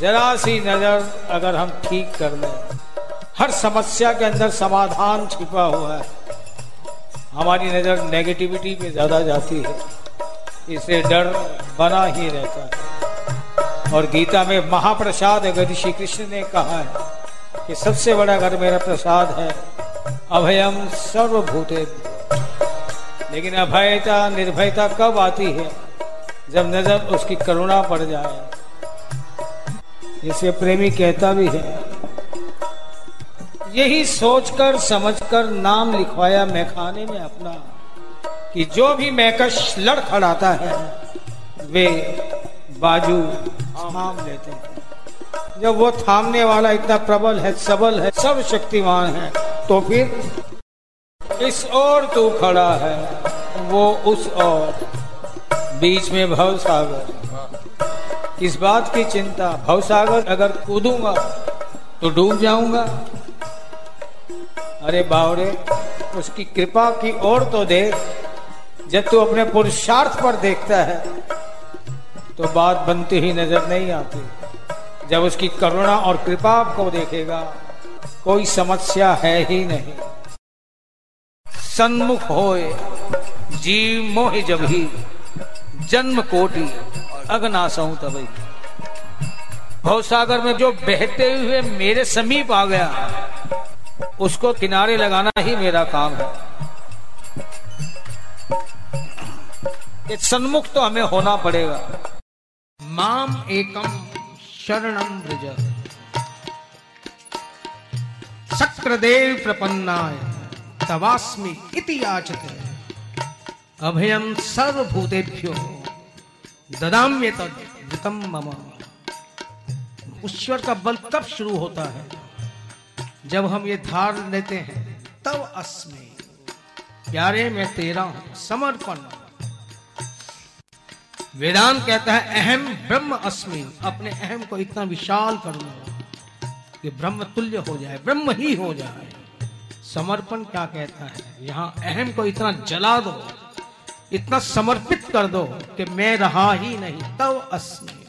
जरा सी नज़र अगर हम ठीक कर लें, हर समस्या के अंदर समाधान छिपा हुआ है। हमारी नज़र नेगेटिविटी पे ज़्यादा जाती है। इसे डर बना ही रहता है। और गीता में महाप्रसाद अगर श्री कृष्ण ने कहा है कि सबसे बड़ा अगर मेरा प्रसाद है, अभयम सर्वभूते लेकिन अभयता, निर्भयता कब आती है? जब नज़र उसकी करुणा पड़ जाए। इसे प्रेमी कहता भी है। यही सोचकर, समझकर, नाम लिखवाया मैखाने में अपना, कि जो भी मैकश लड़खड़ाता है, वे बाजू थाम लेते हैं। जब वो थामने वाला इतना प्रबल है, सबल है, सब शक्तिमान है तो फिर इस और तू खड़ा है, वो उस और बीच में भव सागर। इस बात की चिंता भव सागर अगर कूदूँगा तो डूब जाऊँगा। अरे बावरे, उसकी कृपा की ओर तो देख, जब तू अपने पुरुषार्थ पर देखता है तो बात बनती ही नज़र नहीं आती। जब उसकी करुणा और कृपा को देखेगा, कोई समस्या है ही नहीं। सन्मुख होए, जीव मोह जब ही, जन्म कोटि अगनासऊ तबई भवसागर में जो बहते हुए मेरे समीप आ गया, उसको किनारे लगाना ही मेरा काम है। सन्मुख तो हमें होना पड़ेगा। माम एकम शरणम ब्रज। शक्रदेव प्रपन्नाय, तवास्मि इति याचते। अभयम सर्वभूतेभ्यो। ददाम्य तद मम। ईश्वर का बल तब शुरू होता है? जब हम ये धार लेते हैं, तब अस्मि। प्यारे, मैं तेरा हूँ, समर्पण। वेदांत कहता है, अहम ब्रह्म अस्मि। अपने अहम को इतना विशाल करूँगा। कि ब्रह्म तुल्य हो जाए, ब्रह्म ही हो जाए। समर्पण क्या कहता है? यहाँ अहम को इतना जला दो। इतना समर्पित कर दो कि मैं रहा ही नहीं तब अस्मि